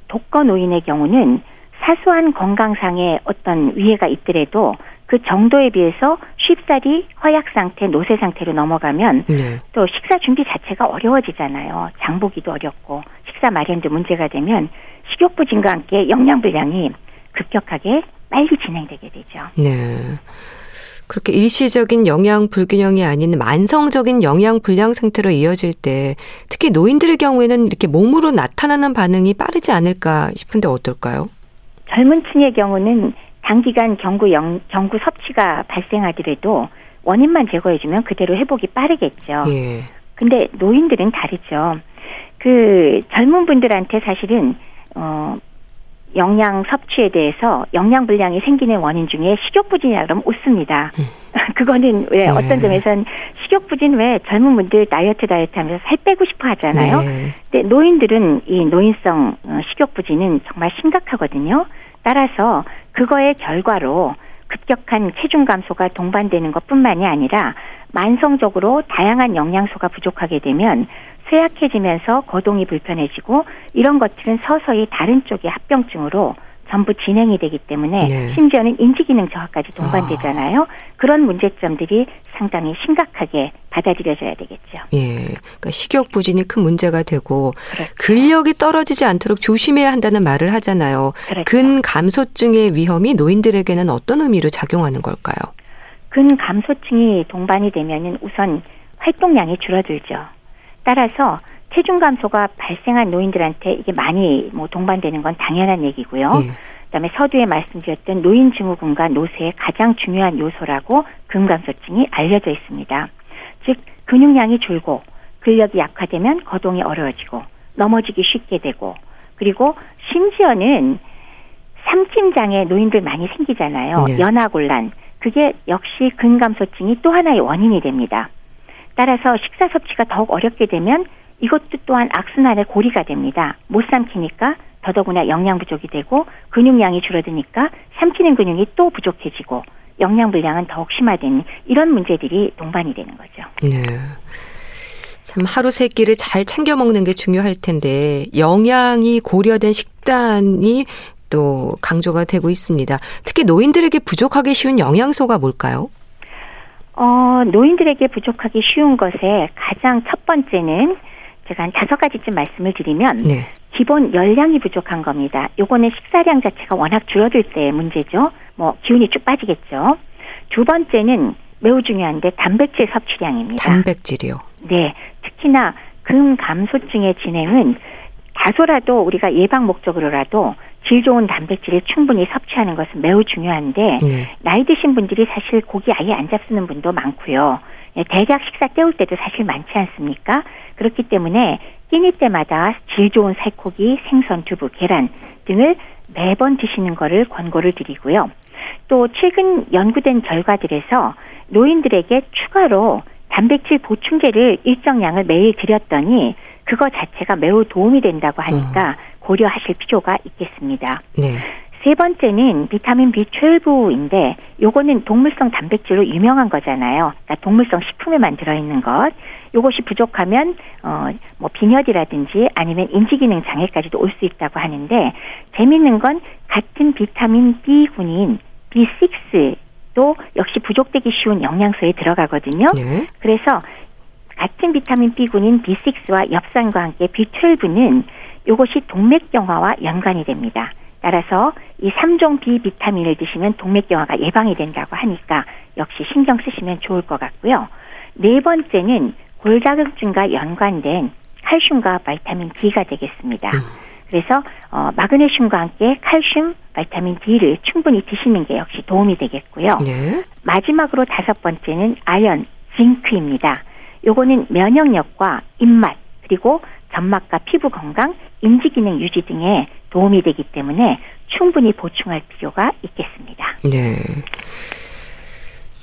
독거 노인의 경우는 사소한 건강상의 어떤 위해가 있더라도 그 정도에 비해서 쉽사리 허약 상태, 노쇠 상태로 넘어가면 네. 또 식사 준비 자체가 어려워지잖아요. 장보기도 어렵고 식사 마련도 문제가 되면 식욕부 진과 함께 영양 불량이 급격하게 빨리 진행되게 되죠. 네. 그렇게 일시적인 영양 불균형이 아닌 만성적인 영양 불량 상태로 이어질 때 특히 노인들의 경우에는 이렇게 몸으로 나타나는 반응이 빠르지 않을까 싶은데 어떨까요? 젊은 층의 경우는 단기간 경구 영, 경구 섭취가 발생하더라도 원인만 제거해주면 그대로 회복이 빠르겠죠. 예. 근데 노인들은 다르죠. 그 젊은 분들한테 사실은 어 영양 섭취에 대해서 영양 불량이 생기는 원인 중에 식욕 부진이라 그러면 웃습니다. 음. (laughs) 그거는 왜 네. 어떤 점에선 식욕 부진 왜 젊은 분들 다이어트 다이어트 하면서 살 빼고 싶어 하잖아요. 네. 근데 노인들은 이 노인성 어, 식욕 부진은 정말 심각하거든요. 따라서 그거의 결과로 급격한 체중 감소가 동반되는 것뿐만이 아니라 만성적으로 다양한 영양소가 부족하게 되면 쇠약해지면서 거동이 불편해지고 이런 것들은 서서히 다른 쪽의 합병증으로 전부 진행이 되기 때문에 네. 심지어는 인지기능 저하까지 동반되잖아요. 그런 문제점들이 상당히 심각하게 받아들여져야 되겠죠. 예. 그러니까 식욕 부진이 큰 문제가 되고 그렇죠. 근력이 떨어지지 않도록 조심해야 한다는 말을 하잖아요. 그렇죠. 근감소증의 위험이 노인들에게는 어떤 의미로 작용하는 걸까요? 근감소증이 동반이 되면은 우선 활동량이 줄어들죠. 따라서 체중 감소가 발생한 노인들한테 이게 많이 뭐 동반되는 건 당연한 얘기고요. 예. 그다음에 서두에 말씀드렸던 노인 증후군과 노쇠의 가장 중요한 요소라고 근감소증이 알려져 있습니다. 즉 근육량이 줄고 근력이 약화되면 거동이 어려워지고 넘어지기 쉽게 되고 그리고 심지어는 삼킴장애 노인들 많이 생기잖아요. 네. 연하곤란 그게 역시 근감소증이 또 하나의 원인이 됩니다. 따라서 식사 섭취가 더욱 어렵게 되면 이것도 또한 악순환의 고리가 됩니다. 못 삼키니까 더더구나 영양 부족이 되고 근육량이 줄어드니까 삼키는 근육이 또 부족해지고 영양 불량은 더욱 심화되는 이런 문제들이 동반이 되는 거죠. 네. 참 하루 세 끼를 잘 챙겨 먹는 게 중요할 텐데 영양이 고려된 식단이 또 강조가 되고 있습니다. 특히 노인들에게 부족하기 쉬운 영양소가 뭘까요? 어, 노인들에게 부족하기 쉬운 것에 가장 첫 번째는 제가 한 다섯 가지쯤 말씀을 드리면 네. 기본 열량이 부족한 겁니다. 요거는 식사량 자체가 워낙 줄어들 때의 문제죠. 뭐 기운이 쭉 빠지겠죠. 두 번째는 매우 중요한데 단백질 섭취량입니다. 단백질이요. 네, 특히나 근감소증의 진행은 다소라도 우리가 예방 목적으로라도 질 좋은 단백질을 충분히 섭취하는 것은 매우 중요한데 네. 나이 드신 분들이 사실 고기 아예 안 잡수는 분도 많고요. 예, 대략 식사 때울 때도 사실 많지 않습니까? 그렇기 때문에 끼니 때마다 질 좋은 살코기, 생선, 두부, 계란 등을 매번 드시는 거를 권고를 드리고요. 또 최근 연구된 결과들에서 노인들에게 추가로 단백질 보충제를 일정량을 매일 드렸더니 그거 자체가 매우 도움이 된다고 하니까 고려하실 필요가 있겠습니다. 네. 세 번째는 비타민 B12인데 요거는 동물성 단백질로 유명한 거잖아요. 그러니까 동물성 식품에만 들어있는 것. 요것이 부족하면 어뭐 빈혈이라든지 아니면 인지 기능 장애까지도 올 수 있다고 하는데 재밌는 건 같은 비타민 B군인 B6도 역시 부족되기 쉬운 영양소에 들어가거든요. 네. 그래서 같은 비타민 B군인 B6와 엽산과 함께 B12는 이것이 동맥경화와 연관이 됩니다. 따라서 이 3종 B 비타민을 드시면 동맥경화가 예방이 된다고 하니까 역시 신경 쓰시면 좋을 것 같고요. 네 번째는 골다공증과 연관된 칼슘과 바이타민 D가 되겠습니다. 음. 그래서 어, 마그네슘과 함께 칼슘, 바이타민 D를 충분히 드시는 게 역시 도움이 되겠고요. 네. 마지막으로 다섯 번째는 아연, 징크입니다. 요거는 면역력과 입맛 그리고 점막과 피부 건강, 인지 기능 유지 등에 도움이 되기 때문에 충분히 보충할 필요가 있겠습니다. 네.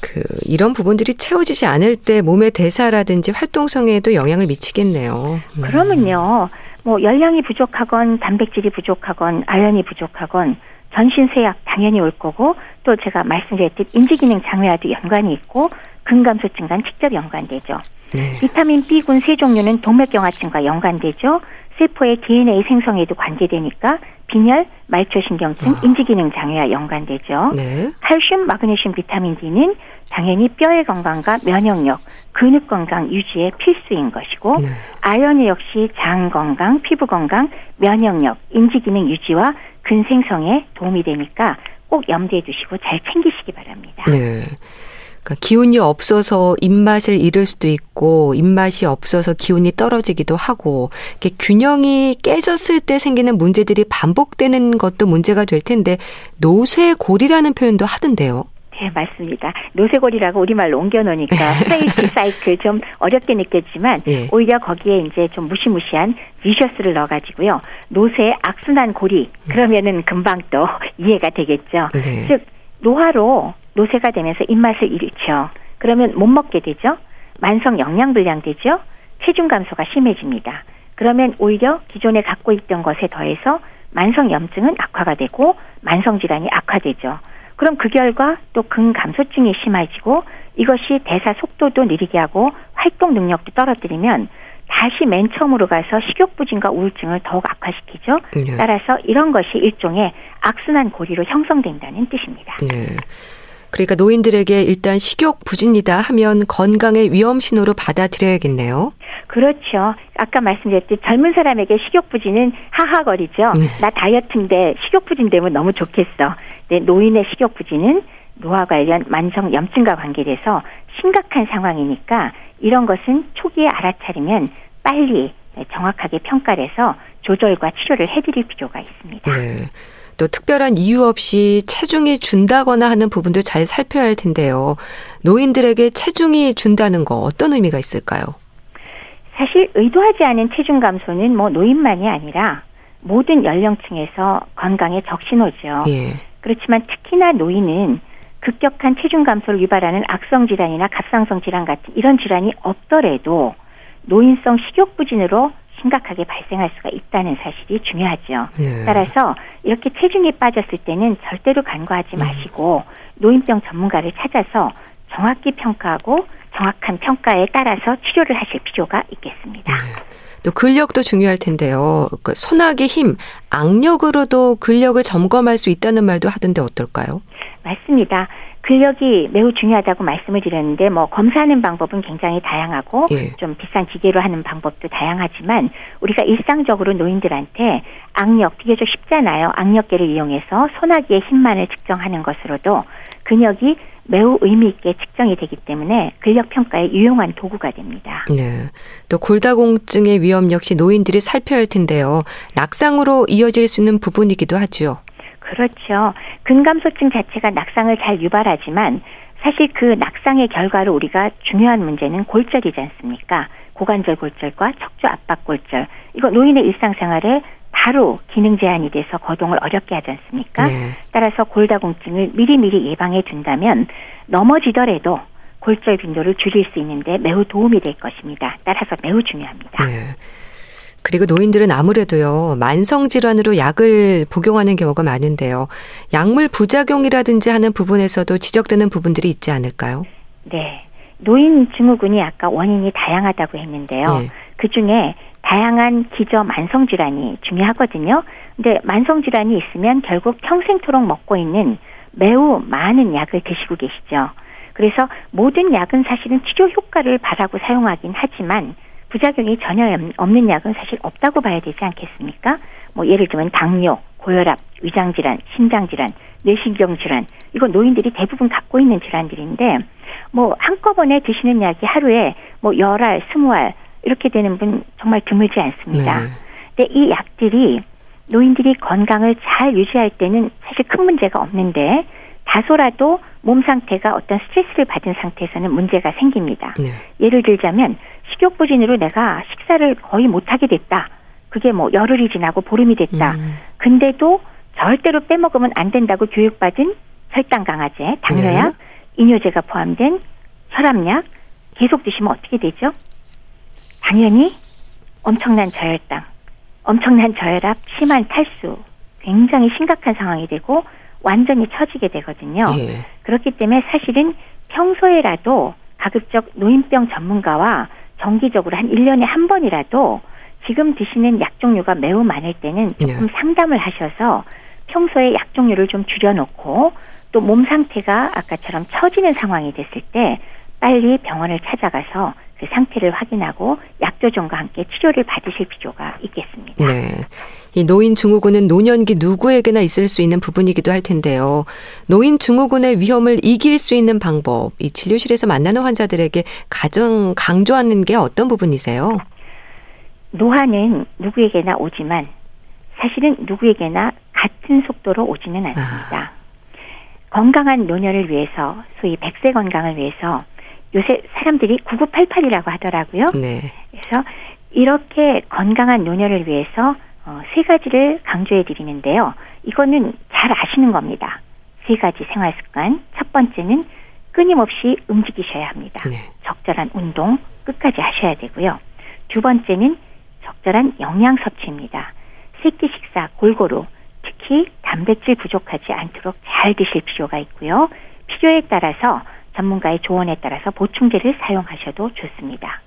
그 이런 부분들이 채워지지 않을 때 몸의 대사라든지 활동성에도 영향을 미치겠네요. 음. 그러면요, 뭐 열량이 부족하건 단백질이 부족하건 아연이 부족하건 전신 쇠약 당연히 올 거고 또 제가 말씀드렸듯 인지 기능 장애와도 연관이 있고 근감소증과는 직접 연관되죠. 네. 비타민 B군 세 종류는 동맥경화증과 연관되죠. 세포의 DNA 생성에도 관계되니까 빈혈, 말초신경증, 아. 인지기능 장애와 연관되죠. 네. 칼슘, 마그네슘, 비타민 D는 당연히 뼈의 건강과 면역력, 근육 건강 유지에 필수인 것이고 네. 아연이 역시 장 건강, 피부 건강, 면역력, 인지기능 유지와 근생성에 도움이 되니까 꼭 염두에 두시고 잘 챙기시기 바랍니다. 네. 그러니까 기운이 없어서 입맛을 잃을 수도 있고 입맛이 없어서 기운이 떨어지기도 하고 이렇게 균형이 깨졌을 때 생기는 문제들이 반복되는 것도 문제가 될 텐데 노쇠골이라는 표현도 하던데요. 네, 맞습니다. 노쇠 고리라고 우리말로 옮겨놓으니까 (laughs) frailty cycle 좀 어렵게 느껴지지만 예. 오히려 거기에 이제 좀 무시무시한 vicious를 넣어가지고요. 노쇠 악순환 고리 그러면은 금방 또 (laughs) 이해가 되겠죠. 네. 즉 노화로 노쇠가 되면서 입맛을 잃죠. 그러면 못 먹게 되죠. 만성 영양 불량 되죠. 체중 감소가 심해집니다. 그러면 오히려 기존에 갖고 있던 것에 더해서 만성 염증은 악화가 되고 만성 질환이 악화되죠. 그럼 그 결과 또 근감소증이 심해지고 이것이 대사 속도도 느리게 하고 활동 능력도 떨어뜨리면 다시 맨 처음으로 가서 식욕부진과 우울증을 더욱 악화시키죠. 네. 따라서 이런 것이 일종의 악순환 고리로 형성된다는 뜻입니다. 네. 그러니까 노인들에게 일단 식욕 부진이다 하면 건강의 위험 신호로 받아들여야겠네요. 그렇죠. 아까 말씀드렸듯이 젊은 사람에게 식욕부진은 하하거리죠. 네. 나 다이어트인데 식욕부진 되면 너무 좋겠어. 근데 노인의 식욕부진은 노화 관련 만성 염증과 관계돼서 심각한 상황이니까 이런 것은 초기에 알아차리면 빨리 정확하게 평가를 해서 조절과 치료를 해드릴 필요가 있습니다. 네. 또 특별한 이유 없이 체중이 준다거나 하는 부분도 잘 살펴야 할 텐데요. 노인들에게 체중이 준다는 거 어떤 의미가 있을까요? 사실 의도하지 않은 체중 감소는 뭐 노인만이 아니라 모든 연령층에서 건강의 적신호죠. 예. 그렇지만 특히나 노인은 급격한 체중 감소를 유발하는 악성 질환이나 갑상선 질환 같은 이런 질환이 없더라도 노인성 식욕 부진으로 심각하게 발생할 수가 있다는 사실이 중요하죠. 네. 따라서 이렇게 체중이 빠졌을 때는 절대로 간과하지 마시고 노인병 전문가를 찾아서 정확히 평가하고 정확한 평가에 따라서 치료를 하실 필요가 있겠습니다. 또 근력도 중요할 텐데요. 그 손아귀 힘, 악력으로도 근력을 점검할 수 있다는 말도 하던데 어떨까요? 맞습니다. 근력이 매우 중요하다고 말씀을 드렸는데 뭐 검사하는 방법은 굉장히 다양하고 예. 좀 비싼 기계로 하는 방법도 다양하지만 우리가 일상적으로 노인들한테 악력 비교적 쉽잖아요. 악력계를 이용해서 손아귀의 힘만을 측정하는 것으로도 근력이 매우 의미 있게 측정이 되기 때문에 근력 평가에 유용한 도구가 됩니다. 네. 또 골다공증의 위험 역시 노인들이 살펴야 할 텐데요. 낙상으로 이어질 수 있는 부분이기도 하죠. 그렇죠. 근감소증 자체가 낙상을 잘 유발하지만 사실 그 낙상의 결과로 우리가 중요한 문제는 골절이지 않습니까? 고관절 골절과 척추 압박 골절. 이거 노인의 일상생활에 바로 기능 제한이 돼서 거동을 어렵게 하지 않습니까? 네. 따라서 골다공증을 미리미리 예방해 둔다면 넘어지더라도 골절 빈도를 줄일 수 있는데 매우 도움이 될 것입니다. 따라서 매우 중요합니다. 네. 그리고 노인들은 아무래도요, 만성질환으로 약을 복용하는 경우가 많은데요. 약물 부작용이라든지 하는 부분에서도 지적되는 부분들이 있지 않을까요? 네. 노인 증후군이 아까 원인이 다양하다고 했는데요. 예. 그 중에 다양한 기저 만성 질환이 중요하거든요. 근데 만성 질환이 있으면 결국 평생토록 먹고 있는 매우 많은 약을 드시고 계시죠. 그래서 모든 약은 사실은 치료 효과를 바라고 사용하긴 하지만 부작용이 전혀 없는 약은 사실 없다고 봐야 되지 않겠습니까? 뭐 예를 들면 당뇨, 고혈압, 위장 질환, 심장 질환, 뇌신경 질환 이거 노인들이 대부분 갖고 있는 질환들인데 뭐 한꺼번에 드시는 약이 하루에 뭐 열 알, 스무 알 이렇게 되는 분 정말 드물지 않습니다. 네. 근데 이 약들이 노인들이 건강을 잘 유지할 때는 사실 큰 문제가 없는데 다소라도 몸 상태가 어떤 스트레스를 받은 상태에서는 문제가 생깁니다. 네. 예를 들자면 식욕 부진으로 내가 식사를 거의 못하게 됐다. 그게 뭐 열흘이 지나고 보름이 됐다. 음. 근데도 절대로 빼먹으면 안 된다고 교육받은 혈당 강화제, 당뇨약, 이뇨제가 포함된 혈압약 계속 드시면 어떻게 되죠? 당연히 엄청난 저혈당, 엄청난 저혈압, 심한 탈수, 굉장히 심각한 상황이 되고 완전히 처지게 되거든요. 예. 그렇기 때문에 사실은 평소에라도 가급적 노인병 전문가와 정기적으로 한 1년에 한 번이라도 지금 드시는 약 종류가 매우 많을 때는 조금 네. 상담을 하셔서 평소에 약 종류를 좀 줄여놓고 또 몸 상태가 아까처럼 처지는 상황이 됐을 때 빨리 병원을 찾아가서 그 상태를 확인하고 약 조정과 함께 치료를 받으실 필요가 있겠습니다. 네. 이 노인 증후군은 노년기 누구에게나 있을 수 있는 부분이기도 할 텐데요. 노인 증후군의 위험을 이길 수 있는 방법, 이 진료실에서 만나는 환자들에게 가장 강조하는 게 어떤 부분이세요? 노화는 누구에게나 오지만 사실은 누구에게나 같은 속도로 오지는 않습니다. 건강한 노년을 위해서 소위 백세 건강을 위해서 요새 사람들이 9988이라고 하더라고요. 네. 그래서 이렇게 건강한 노년을 위해서 어, 세 가지를 강조해 드리는데요. 이거는 잘 아시는 겁니다. 세 가지 생활 습관. 첫 번째는 끊임없이 움직이셔야 합니다. 네. 적절한 운동 끝까지 하셔야 되고요. 두 번째는 적절한 영양 섭취입니다. 새끼 식사 골고루 특히 단백질 부족하지 않도록 잘 드실 필요가 있고요. 필요에 따라서 전문가의 조언에 따라서 보충제를 사용하셔도 좋습니다.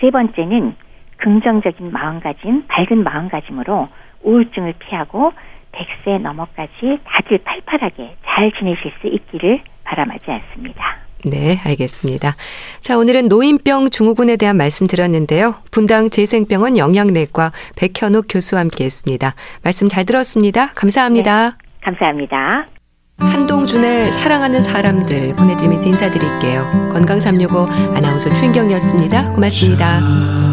세 번째는 긍정적인 마음가짐, 밝은 마음가짐으로 우울증을 피하고 100세 넘어까지 다들 팔팔하게 잘 지내실 수 있기를 바람하지 않습니다. 네, 알겠습니다. 자, 오늘은 노인병 증후군에 대한 말씀 들었는데요. 분당 재생병원 영양내과 백현욱 교수와 함께 했습니다. 말씀 잘 들었습니다. 감사합니다. 네, 감사합니다. 한동준의 사랑하는 사람들 보내드리면서 인사드릴게요. 건강365 아나운서 최인경이었습니다. 고맙습니다.